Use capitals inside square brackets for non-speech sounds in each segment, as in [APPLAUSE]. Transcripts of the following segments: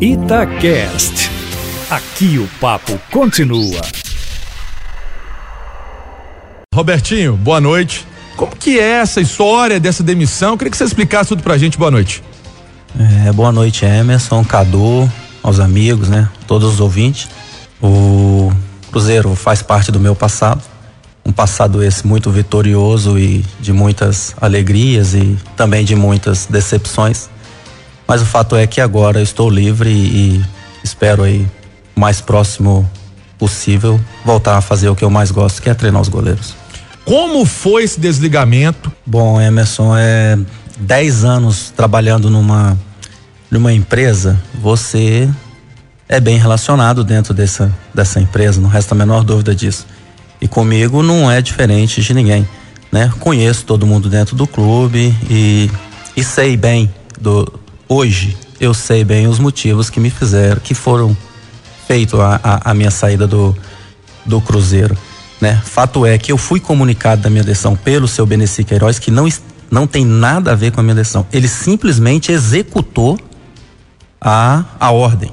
Itacast. Aqui o papo continua. Robertinho, boa noite. Como que é essa história dessa demissão? Eu queria que você explicasse tudo pra gente. Boa noite. É, boa noite, Emerson, Cadu, aos amigos, né? Todos os ouvintes. O Cruzeiro faz parte do meu passado. Um passado esse muito vitorioso e de muitas alegrias e também de muitas decepções. Mas o fato é que agora eu estou livre e espero aí o mais próximo possível voltar a fazer o que eu mais gosto, que é treinar os goleiros. Como foi esse desligamento? Bom, Emerson, é 10 anos trabalhando numa numa empresa, você é bem relacionado dentro dessa dessa empresa, não resta a menor dúvida disso. E comigo não é diferente de ninguém, né? Conheço todo mundo dentro do clube e, e sei bem do hoje eu sei bem os motivos que me fizeram, que foram feito a, a, a minha saída do, do Cruzeiro. Né? Fato é que eu fui comunicado da minha decisão pelo seu Beneci Queiroz, que não, não tem nada a ver com a minha decisão. Ele simplesmente executou a, a ordem,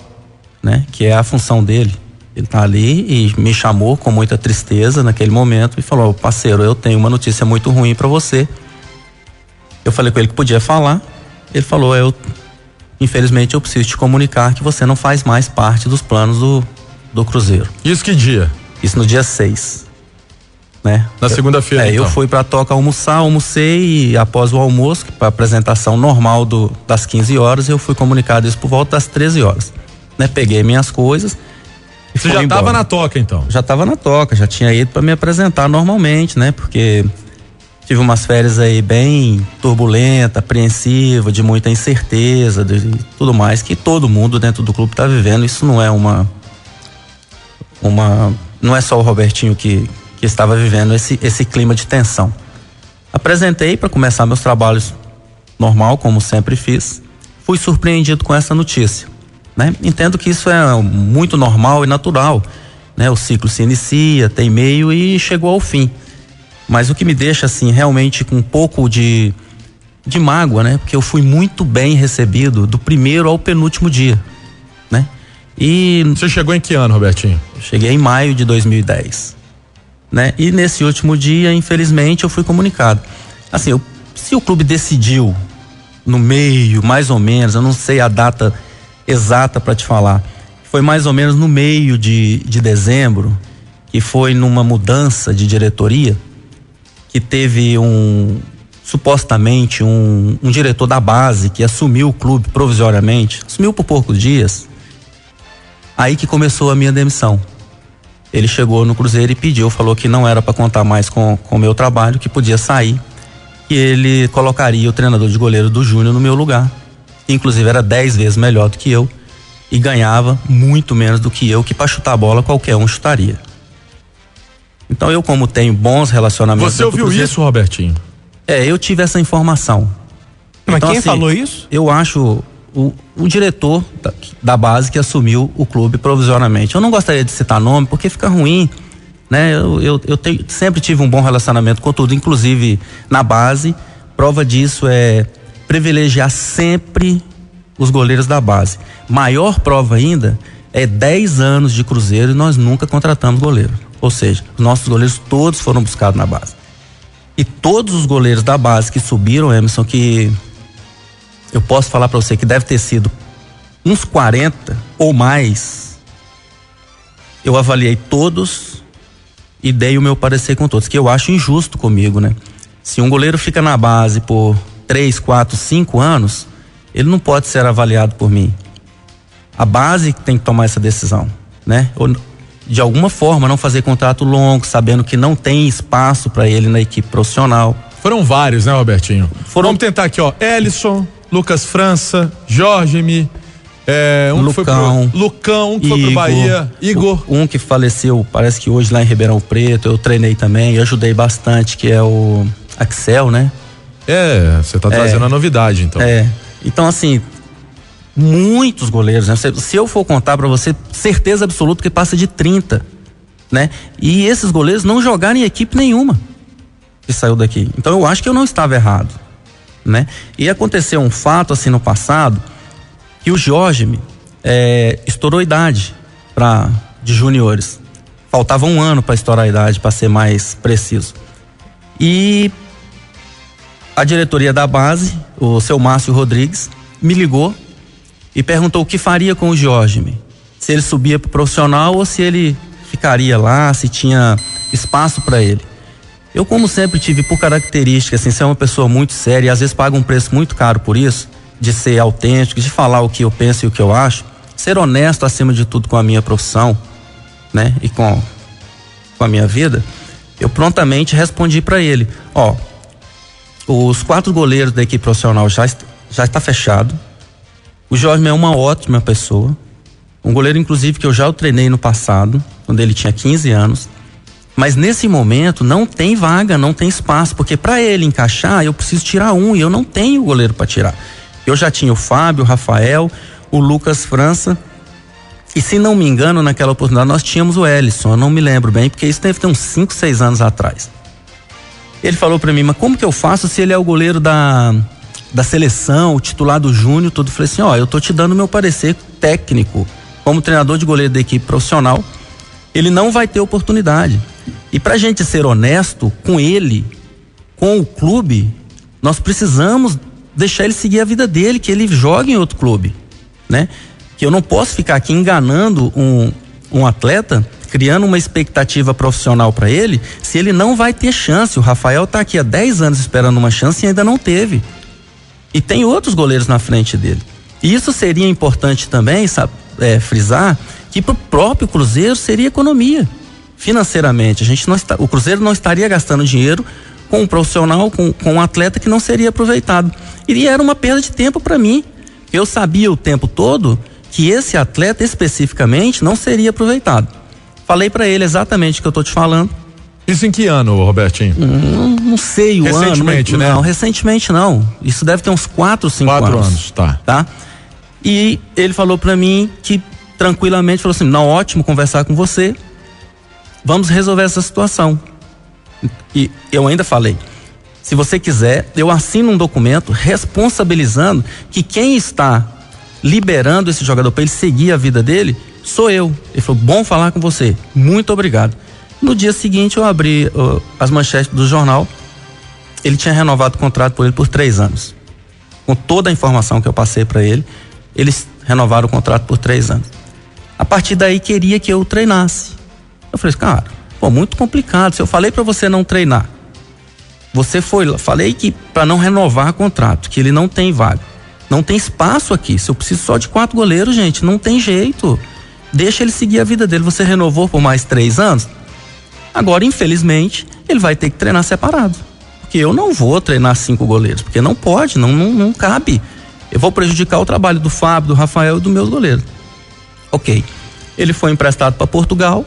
né? Que é a função dele. Ele tá ali e me chamou com muita tristeza naquele momento e falou: parceiro, eu tenho uma notícia muito ruim para você. Eu falei com ele que podia falar. Ele falou: eu infelizmente eu preciso te comunicar que você não faz mais parte dos planos do, do Cruzeiro. Isso que dia? Isso no dia 6. Né? Na segunda-feira. É, então. eu fui pra toca almoçar, almocei e após o almoço, para apresentação normal do, das 15 horas, eu fui comunicado isso por volta das 13 horas. Né? Peguei minhas coisas. Você já estava na toca então? Já estava na toca, já tinha ido para me apresentar normalmente, né? Porque tive umas férias aí bem turbulenta, apreensiva, de muita incerteza, de tudo mais que todo mundo dentro do clube está vivendo. Isso não é uma uma não é só o Robertinho que que estava vivendo esse esse clima de tensão. Apresentei para começar meus trabalhos normal, como sempre fiz. Fui surpreendido com essa notícia, né? Entendo que isso é muito normal e natural, né? O ciclo se inicia, tem meio e chegou ao fim. Mas o que me deixa assim realmente com um pouco de de mágoa, né? Porque eu fui muito bem recebido do primeiro ao penúltimo dia, né? E você chegou em que ano, Robertinho? Cheguei em maio de 2010, né? E nesse último dia, infelizmente, eu fui comunicado. Assim, eu, se o clube decidiu no meio, mais ou menos, eu não sei a data exata para te falar, foi mais ou menos no meio de, de dezembro, que foi numa mudança de diretoria que teve um supostamente um, um, diretor da base que assumiu o clube provisoriamente, assumiu por poucos dias. Aí que começou a minha demissão. Ele chegou no Cruzeiro e pediu, falou que não era para contar mais com o meu trabalho, que podia sair, que ele colocaria o treinador de goleiro do Júnior no meu lugar. Inclusive era dez vezes melhor do que eu e ganhava muito menos do que eu, que para chutar a bola qualquer um chutaria. Então eu, como tenho bons relacionamentos. Você ouviu Cruzeiro, isso, Robertinho? É, eu tive essa informação. Mas então, quem assim, falou isso? Eu acho o, o diretor da, da, base que assumiu o clube provisoriamente. Eu não gostaria de citar nome porque fica ruim. Né? Eu, eu, eu tenho, sempre tive um bom relacionamento com tudo, inclusive na base. Prova disso é privilegiar sempre os goleiros da base. Maior prova ainda é 10 anos de Cruzeiro e nós nunca contratamos goleiro. Ou seja, os nossos goleiros todos foram buscados na base. E todos os goleiros da base que subiram, Emerson, que eu posso falar para você que deve ter sido uns 40 ou mais, eu avaliei todos e dei o meu parecer com todos, que eu acho injusto comigo, né? Se um goleiro fica na base por 3, 4, 5 anos, ele não pode ser avaliado por mim. A base tem que tomar essa decisão, né? De alguma forma não fazer contrato longo, sabendo que não tem espaço para ele na equipe profissional. Foram vários, né, Robertinho? Foram... Vamos tentar aqui, ó. Ellison, Lucas França, Jorge Mi, é, um Lucão, que foi pro, Lucão, um que Igor, foi pro Bahia, Igor. Um que faleceu, parece que hoje lá em Ribeirão Preto, eu treinei também, eu ajudei bastante, que é o Axel, né? É, você tá trazendo é, a novidade, então. É. Então, assim, muitos goleiros, né? Se eu for contar para você, certeza absoluta que passa de 30, né? E esses goleiros não jogaram em equipe nenhuma que saiu daqui. Então eu acho que eu não estava errado, né? E aconteceu um fato assim no passado que o Jorge é, estourou idade para de juniores. Faltava um ano para estourar a idade, para ser mais preciso. E a diretoria da base, o seu Márcio Rodrigues, me ligou e perguntou o que faria com o Jorge. Se ele subia para o profissional ou se ele ficaria lá, se tinha espaço para ele. Eu, como sempre, tive por característica, assim, ser uma pessoa muito séria e às vezes pago um preço muito caro por isso, de ser autêntico, de falar o que eu penso e o que eu acho, ser honesto acima de tudo com a minha profissão, né? E com, com a minha vida, eu prontamente respondi para ele: Ó, os quatro goleiros da equipe profissional já, já está fechado. O Jorge é uma ótima pessoa. Um goleiro, inclusive, que eu já o treinei no passado, quando ele tinha 15 anos. Mas nesse momento não tem vaga, não tem espaço, porque para ele encaixar eu preciso tirar um e eu não tenho goleiro para tirar. Eu já tinha o Fábio, o Rafael, o Lucas França. E se não me engano, naquela oportunidade nós tínhamos o Ellison, eu não me lembro bem, porque isso deve ter uns 5, 6 anos atrás. Ele falou para mim, mas como que eu faço se ele é o goleiro da, da seleção, o titular do Júnior, tudo? Falei assim, ó, eu tô te dando meu parecer técnico, como treinador de goleiro da equipe profissional, ele não vai ter oportunidade. E pra gente ser honesto com ele, com o clube, nós precisamos deixar ele seguir a vida dele, que ele jogue em outro clube, né? Que eu não posso ficar aqui enganando um, um atleta, criando uma expectativa profissional para ele, se ele não vai ter chance. O Rafael está aqui há 10 anos esperando uma chance e ainda não teve. E tem outros goleiros na frente dele. E isso seria importante também, sabe, é, frisar, que para o próprio Cruzeiro seria economia financeiramente. A gente não está, o Cruzeiro não estaria gastando dinheiro com um profissional, com, com um atleta que não seria aproveitado. E era uma perda de tempo para mim. Eu sabia o tempo todo que esse atleta especificamente não seria aproveitado. Falei para ele exatamente o que eu tô te falando. Isso em que ano, Robertinho? Não, não sei o recentemente, ano. né? Não, recentemente não. Isso deve ter uns 4, 5 anos. 4 anos, tá. Tá? E ele falou para mim que tranquilamente falou assim: "Não, ótimo conversar com você. Vamos resolver essa situação". E eu ainda falei: se você quiser, eu assino um documento responsabilizando que quem está liberando esse jogador para ele seguir a vida dele sou eu. Ele falou: bom falar com você, muito obrigado. No dia seguinte, eu abri uh, as manchetes do jornal. Ele tinha renovado o contrato por ele por três anos. Com toda a informação que eu passei para ele, eles renovaram o contrato por três anos. A partir daí, queria que eu treinasse. Eu falei: cara, pô, muito complicado. Se eu falei para você não treinar, você foi lá, falei que para não renovar contrato, que ele não tem vaga. Não tem espaço aqui. Se eu preciso só de quatro goleiros, gente, não tem jeito. Deixa ele seguir a vida dele. Você renovou por mais três anos? Agora, infelizmente, ele vai ter que treinar separado. Porque eu não vou treinar cinco goleiros, porque não pode, não, não, não cabe. Eu vou prejudicar o trabalho do Fábio, do Rafael e do meu goleiro. Ok. Ele foi emprestado para Portugal,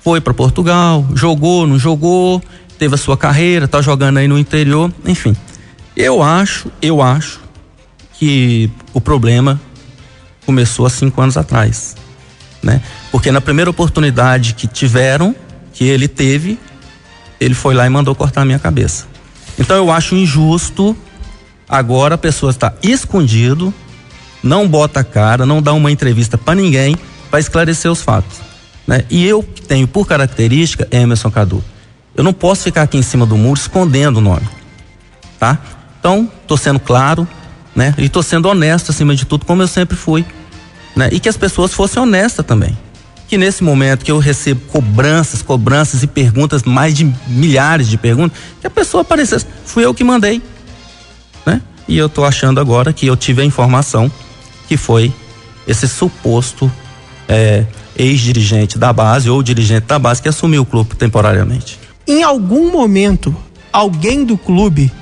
foi para Portugal, jogou, não jogou, teve a sua carreira, tá jogando aí no interior, enfim. Eu acho, eu acho que o problema começou há cinco anos atrás, né? Porque na primeira oportunidade que tiveram, que ele teve, ele foi lá e mandou cortar a minha cabeça. Então eu acho injusto agora a pessoa está escondido, não bota a cara, não dá uma entrevista para ninguém para esclarecer os fatos, né? E eu tenho por característica Emerson Cadu, eu não posso ficar aqui em cima do muro escondendo o nome, tá? Então, tô sendo claro, né? E tô sendo honesto acima de tudo, como eu sempre fui, né? E que as pessoas fossem honestas também. Que nesse momento que eu recebo cobranças, cobranças e perguntas, mais de milhares de perguntas, que a pessoa aparecesse, fui eu que mandei, né? E eu tô achando agora que eu tive a informação que foi esse suposto é, ex-dirigente da base ou dirigente da base que assumiu o clube temporariamente. Em algum momento, alguém do clube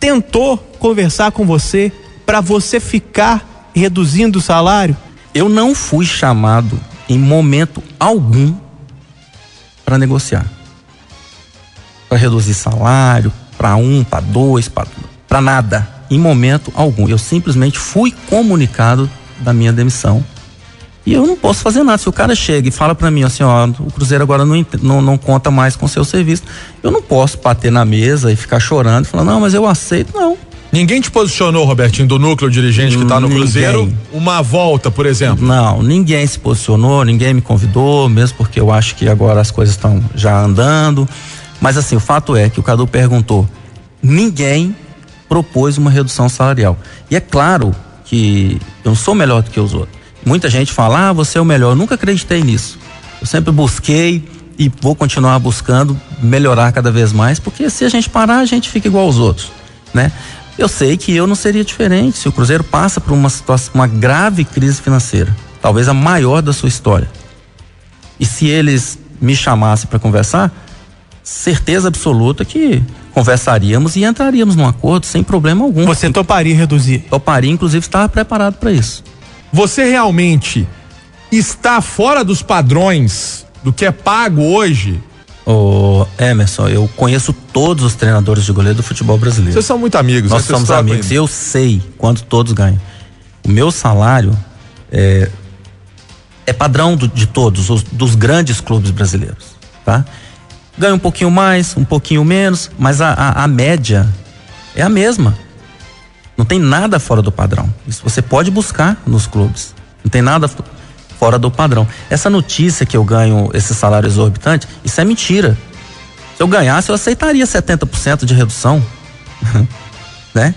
tentou conversar com você para você ficar reduzindo o salário? Eu não fui chamado em momento algum para negociar. Para reduzir salário, para um, para dois, para nada. Em momento algum. Eu simplesmente fui comunicado da minha demissão. E eu não posso fazer nada. Se o cara chega e fala para mim assim, ó, o Cruzeiro agora não, não, não conta mais com seu serviço, eu não posso bater na mesa e ficar chorando falar, não, mas eu aceito. Não, Ninguém te posicionou, Robertinho, do núcleo dirigente que está no Ninguém. Cruzeiro, uma volta, por exemplo? Não, ninguém se posicionou, ninguém me convidou, mesmo porque eu acho que agora as coisas estão já andando. Mas assim, o fato é que o Cadu perguntou, ninguém propôs uma redução salarial. E é claro que eu não sou melhor do que os outros. Muita gente fala, ah, você é o melhor. Eu nunca acreditei nisso. Eu sempre busquei e vou continuar buscando melhorar cada vez mais, porque se a gente parar, a gente fica igual aos outros, né? Eu sei que eu não seria diferente se o Cruzeiro passa por uma situação, uma grave crise financeira, talvez a maior da sua história. E se eles me chamassem para conversar, certeza absoluta que conversaríamos e entraríamos num acordo sem problema algum. Você toparia reduzir? toparia, inclusive, estava preparado para isso. Você realmente está fora dos padrões do que é pago hoje? Ô, Emerson, eu conheço todos os treinadores de goleiro do futebol brasileiro. Vocês são muito amigos, Nós somos amigos. ainda. Eu sei quanto todos ganham. O meu salário é, é padrão do- de todos, os, dos grandes clubes brasileiros, tá? Ganha um pouquinho mais, um pouquinho menos, mas a, a, a média é a mesma. Não tem nada fora do padrão. Isso você pode buscar nos clubes. Não tem nada fora do padrão. Essa notícia que eu ganho esse salário exorbitante, isso é mentira. Se eu ganhasse, eu aceitaria 70% de redução. [LAUGHS] né?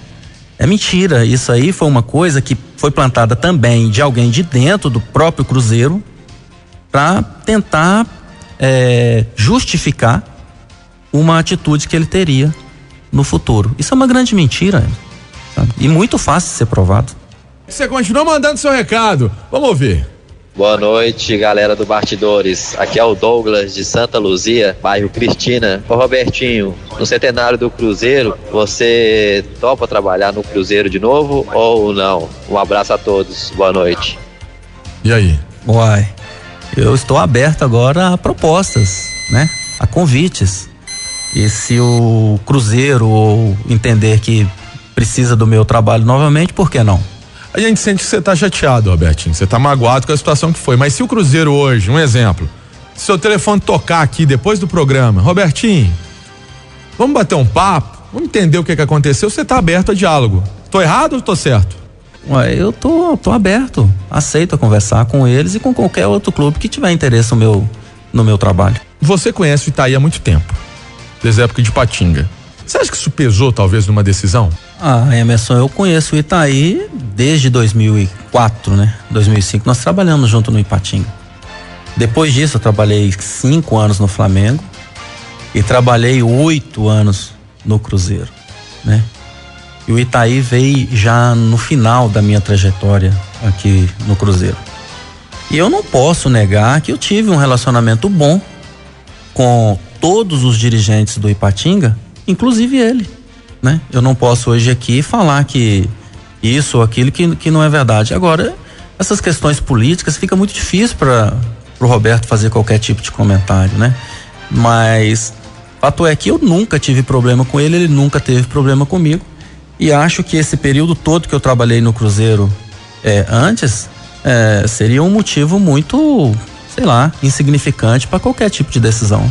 É mentira. Isso aí foi uma coisa que foi plantada também de alguém de dentro do próprio Cruzeiro para tentar é, justificar uma atitude que ele teria no futuro. Isso é uma grande mentira sabe? e muito fácil de ser provado. Você continua mandando seu recado. Vamos ouvir. Boa noite, galera do Bastidores. Aqui é o Douglas de Santa Luzia, bairro Cristina. Ô Robertinho, no centenário do Cruzeiro, você topa trabalhar no Cruzeiro de novo ou não? Um abraço a todos, boa noite. E aí? Uai, eu estou aberto agora a propostas, né? A convites. E se o Cruzeiro ou entender que precisa do meu trabalho novamente, por que não? A gente sente que você tá chateado, Robertinho. Você tá magoado com a situação que foi. Mas se o Cruzeiro hoje, um exemplo, se seu telefone tocar aqui depois do programa, Robertinho, vamos bater um papo, vamos entender o que, que aconteceu, você tá aberto a diálogo. Tô errado ou tô certo? Ué, eu tô, tô aberto, aceito a conversar com eles e com qualquer outro clube que tiver interesse no meu, no meu trabalho. Você conhece o Itaí há muito tempo, desde a época de Patinga. Você acha que isso pesou, talvez, numa decisão? Ah, Emerson, eu conheço o Itaí desde 2004, né? 2005 nós trabalhamos junto no Ipatinga. Depois disso eu trabalhei cinco anos no Flamengo e trabalhei oito anos no Cruzeiro, né? E o Itaí veio já no final da minha trajetória aqui no Cruzeiro. E eu não posso negar que eu tive um relacionamento bom com todos os dirigentes do Ipatinga, inclusive ele, né? Eu não posso hoje aqui falar que isso ou aquilo que, que não é verdade. Agora, essas questões políticas fica muito difícil para o Roberto fazer qualquer tipo de comentário, né? Mas fato é que eu nunca tive problema com ele, ele nunca teve problema comigo. E acho que esse período todo que eu trabalhei no Cruzeiro é, antes é, seria um motivo muito, sei lá, insignificante para qualquer tipo de decisão.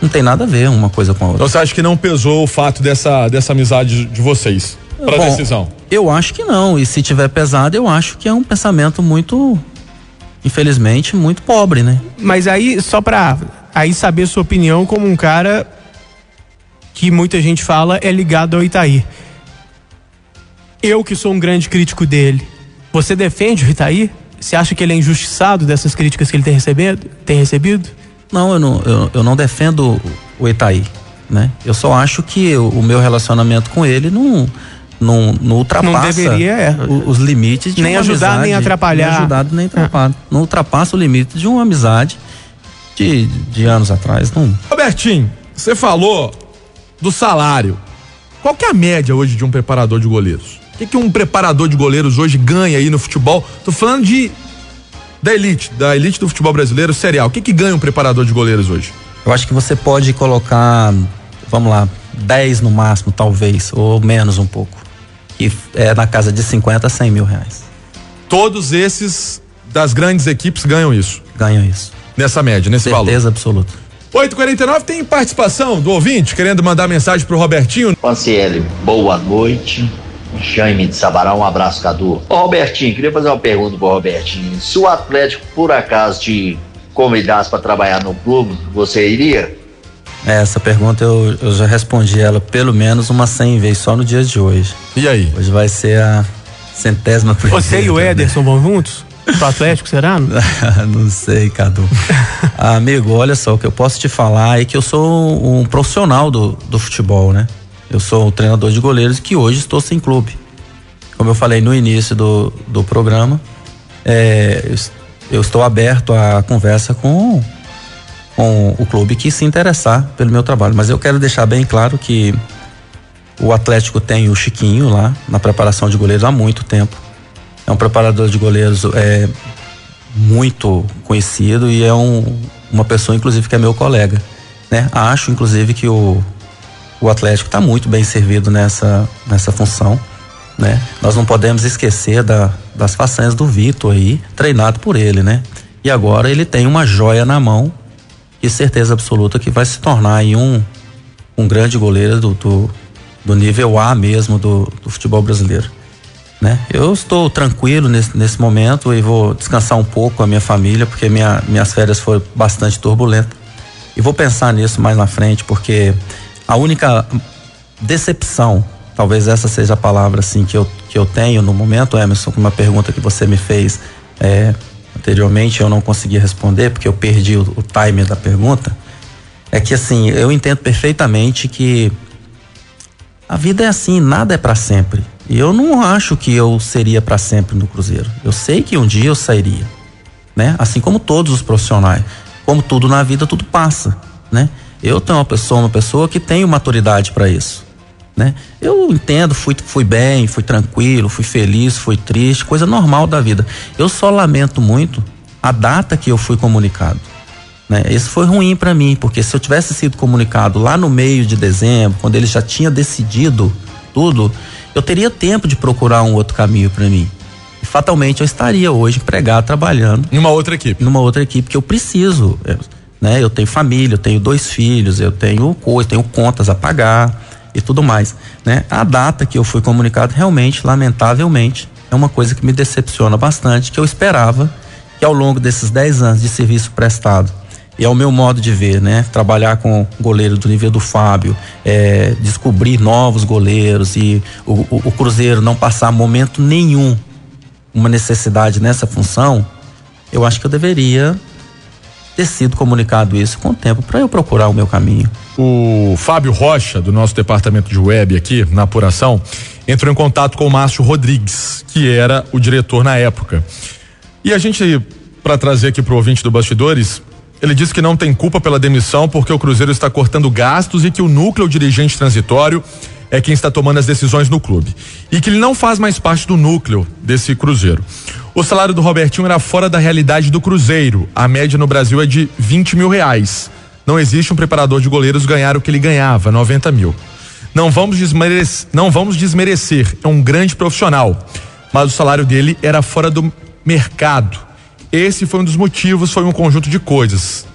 Não tem nada a ver uma coisa com a outra. Então você acha que não pesou o fato dessa, dessa amizade de vocês para a Bom, decisão? Eu acho que não. E se tiver pesado, eu acho que é um pensamento muito, infelizmente, muito pobre, né? Mas aí, só pra aí saber sua opinião como um cara que muita gente fala é ligado ao Itaí. Eu que sou um grande crítico dele, você defende o Itaí? Você acha que ele é injustiçado dessas críticas que ele tem recebido? Tem recebido? Não, eu não, eu, eu não defendo o Itaí, né? Eu só acho que o, o meu relacionamento com ele não, não, não ultrapassa Não deveria, é. os limites de Nem uma ajudar, amizade, nem atrapalhar. Nem ajudar, nem atrapalhar. Não ultrapassa o limite de uma amizade de, de anos atrás. Não, Robertinho, você falou do salário. Qual que é a média hoje de um preparador de goleiros? O que, que um preparador de goleiros hoje ganha aí no futebol? Tô falando de da elite, da elite do futebol brasileiro serial. O que, que ganha um preparador de goleiros hoje? Eu acho que você pode colocar, vamos lá, 10 no máximo, talvez, ou menos um pouco. Que é na casa de 50 a 100 mil reais. Todos esses das grandes equipes ganham isso, Ganham isso. nessa média, nesse valor. Certeza absoluta. 849 tem participação do ouvinte querendo mandar mensagem pro Robertinho. Panciele, boa noite. Jaime de Sabará, um abraço, Cadu. Ô, Robertinho, queria fazer uma pergunta pro Robertinho. Se o Atlético, por acaso, te convidasse para trabalhar no clube, você iria? É, essa pergunta eu, eu já respondi ela pelo menos umas 100 vezes só no dia de hoje. E aí? Hoje vai ser a centésima primeira. Você e o Ederson vão juntos? Pro Atlético, será? [LAUGHS] não sei, Cadu. [LAUGHS] Amigo, olha só, o que eu posso te falar é que eu sou um profissional do, do futebol, né? Eu sou o treinador de goleiros que hoje estou sem clube. Como eu falei no início do, do programa, é, eu, eu estou aberto à conversa com, com o clube que se interessar pelo meu trabalho. Mas eu quero deixar bem claro que o Atlético tem o Chiquinho lá na preparação de goleiros há muito tempo é um preparador de goleiros é, muito conhecido e é um, uma pessoa, inclusive, que é meu colega. Né? Acho, inclusive, que o, o Atlético está muito bem servido nessa, nessa função. Né? Nós não podemos esquecer da, das façanhas do Vitor aí, treinado por ele, né? E agora ele tem uma joia na mão e certeza absoluta que vai se tornar aí um, um grande goleiro do, do, do nível A mesmo do, do futebol brasileiro né? Eu estou tranquilo nesse, nesse momento e vou descansar um pouco com a minha família, porque minha, minhas férias foram bastante turbulentas. E vou pensar nisso mais na frente, porque a única decepção, talvez essa seja a palavra assim que eu, que eu tenho no momento, Emerson, com uma pergunta que você me fez é, anteriormente, eu não consegui responder, porque eu perdi o, o timer da pergunta. É que assim, eu entendo perfeitamente que a vida é assim, nada é para sempre. E eu não acho que eu seria para sempre no Cruzeiro. Eu sei que um dia eu sairia, né? Assim como todos os profissionais. Como tudo na vida, tudo passa, né? Eu tenho uma pessoa, uma pessoa que tem maturidade para isso, né? Eu entendo, fui, fui bem, fui tranquilo, fui feliz, fui triste, coisa normal da vida. Eu só lamento muito a data que eu fui comunicado. Né? Isso foi ruim para mim, porque se eu tivesse sido comunicado lá no meio de dezembro, quando ele já tinha decidido tudo, eu teria tempo de procurar um outro caminho para mim. E fatalmente eu estaria hoje empregado trabalhando em uma outra equipe. Numa outra equipe que eu preciso, né? Eu tenho família, eu tenho dois filhos, eu tenho coisas, tenho contas a pagar e tudo mais, né? A data que eu fui comunicado realmente, lamentavelmente, é uma coisa que me decepciona bastante, que eu esperava que ao longo desses 10 anos de serviço prestado e é o meu modo de ver, né? Trabalhar com goleiro do nível do Fábio, é, descobrir novos goleiros e o, o, o, Cruzeiro não passar momento nenhum uma necessidade nessa função, eu acho que eu deveria ter sido comunicado isso com o tempo para eu procurar o meu caminho. O Fábio Rocha, do nosso departamento de web aqui, na apuração, entrou em contato com o Márcio Rodrigues, que era o diretor na época. E a gente, para trazer aqui para o ouvinte do Bastidores, ele disse que não tem culpa pela demissão porque o Cruzeiro está cortando gastos e que o núcleo dirigente transitório é quem está tomando as decisões no clube. E que ele não faz mais parte do núcleo desse Cruzeiro. O salário do Robertinho era fora da realidade do Cruzeiro. A média no Brasil é de 20 mil reais. Não existe um preparador de goleiros ganhar o que ele ganhava, 90 mil. Não vamos, desmerecer, não vamos desmerecer, é um grande profissional. Mas o salário dele era fora do mercado esse foi um dos motivos, foi um conjunto de coisas.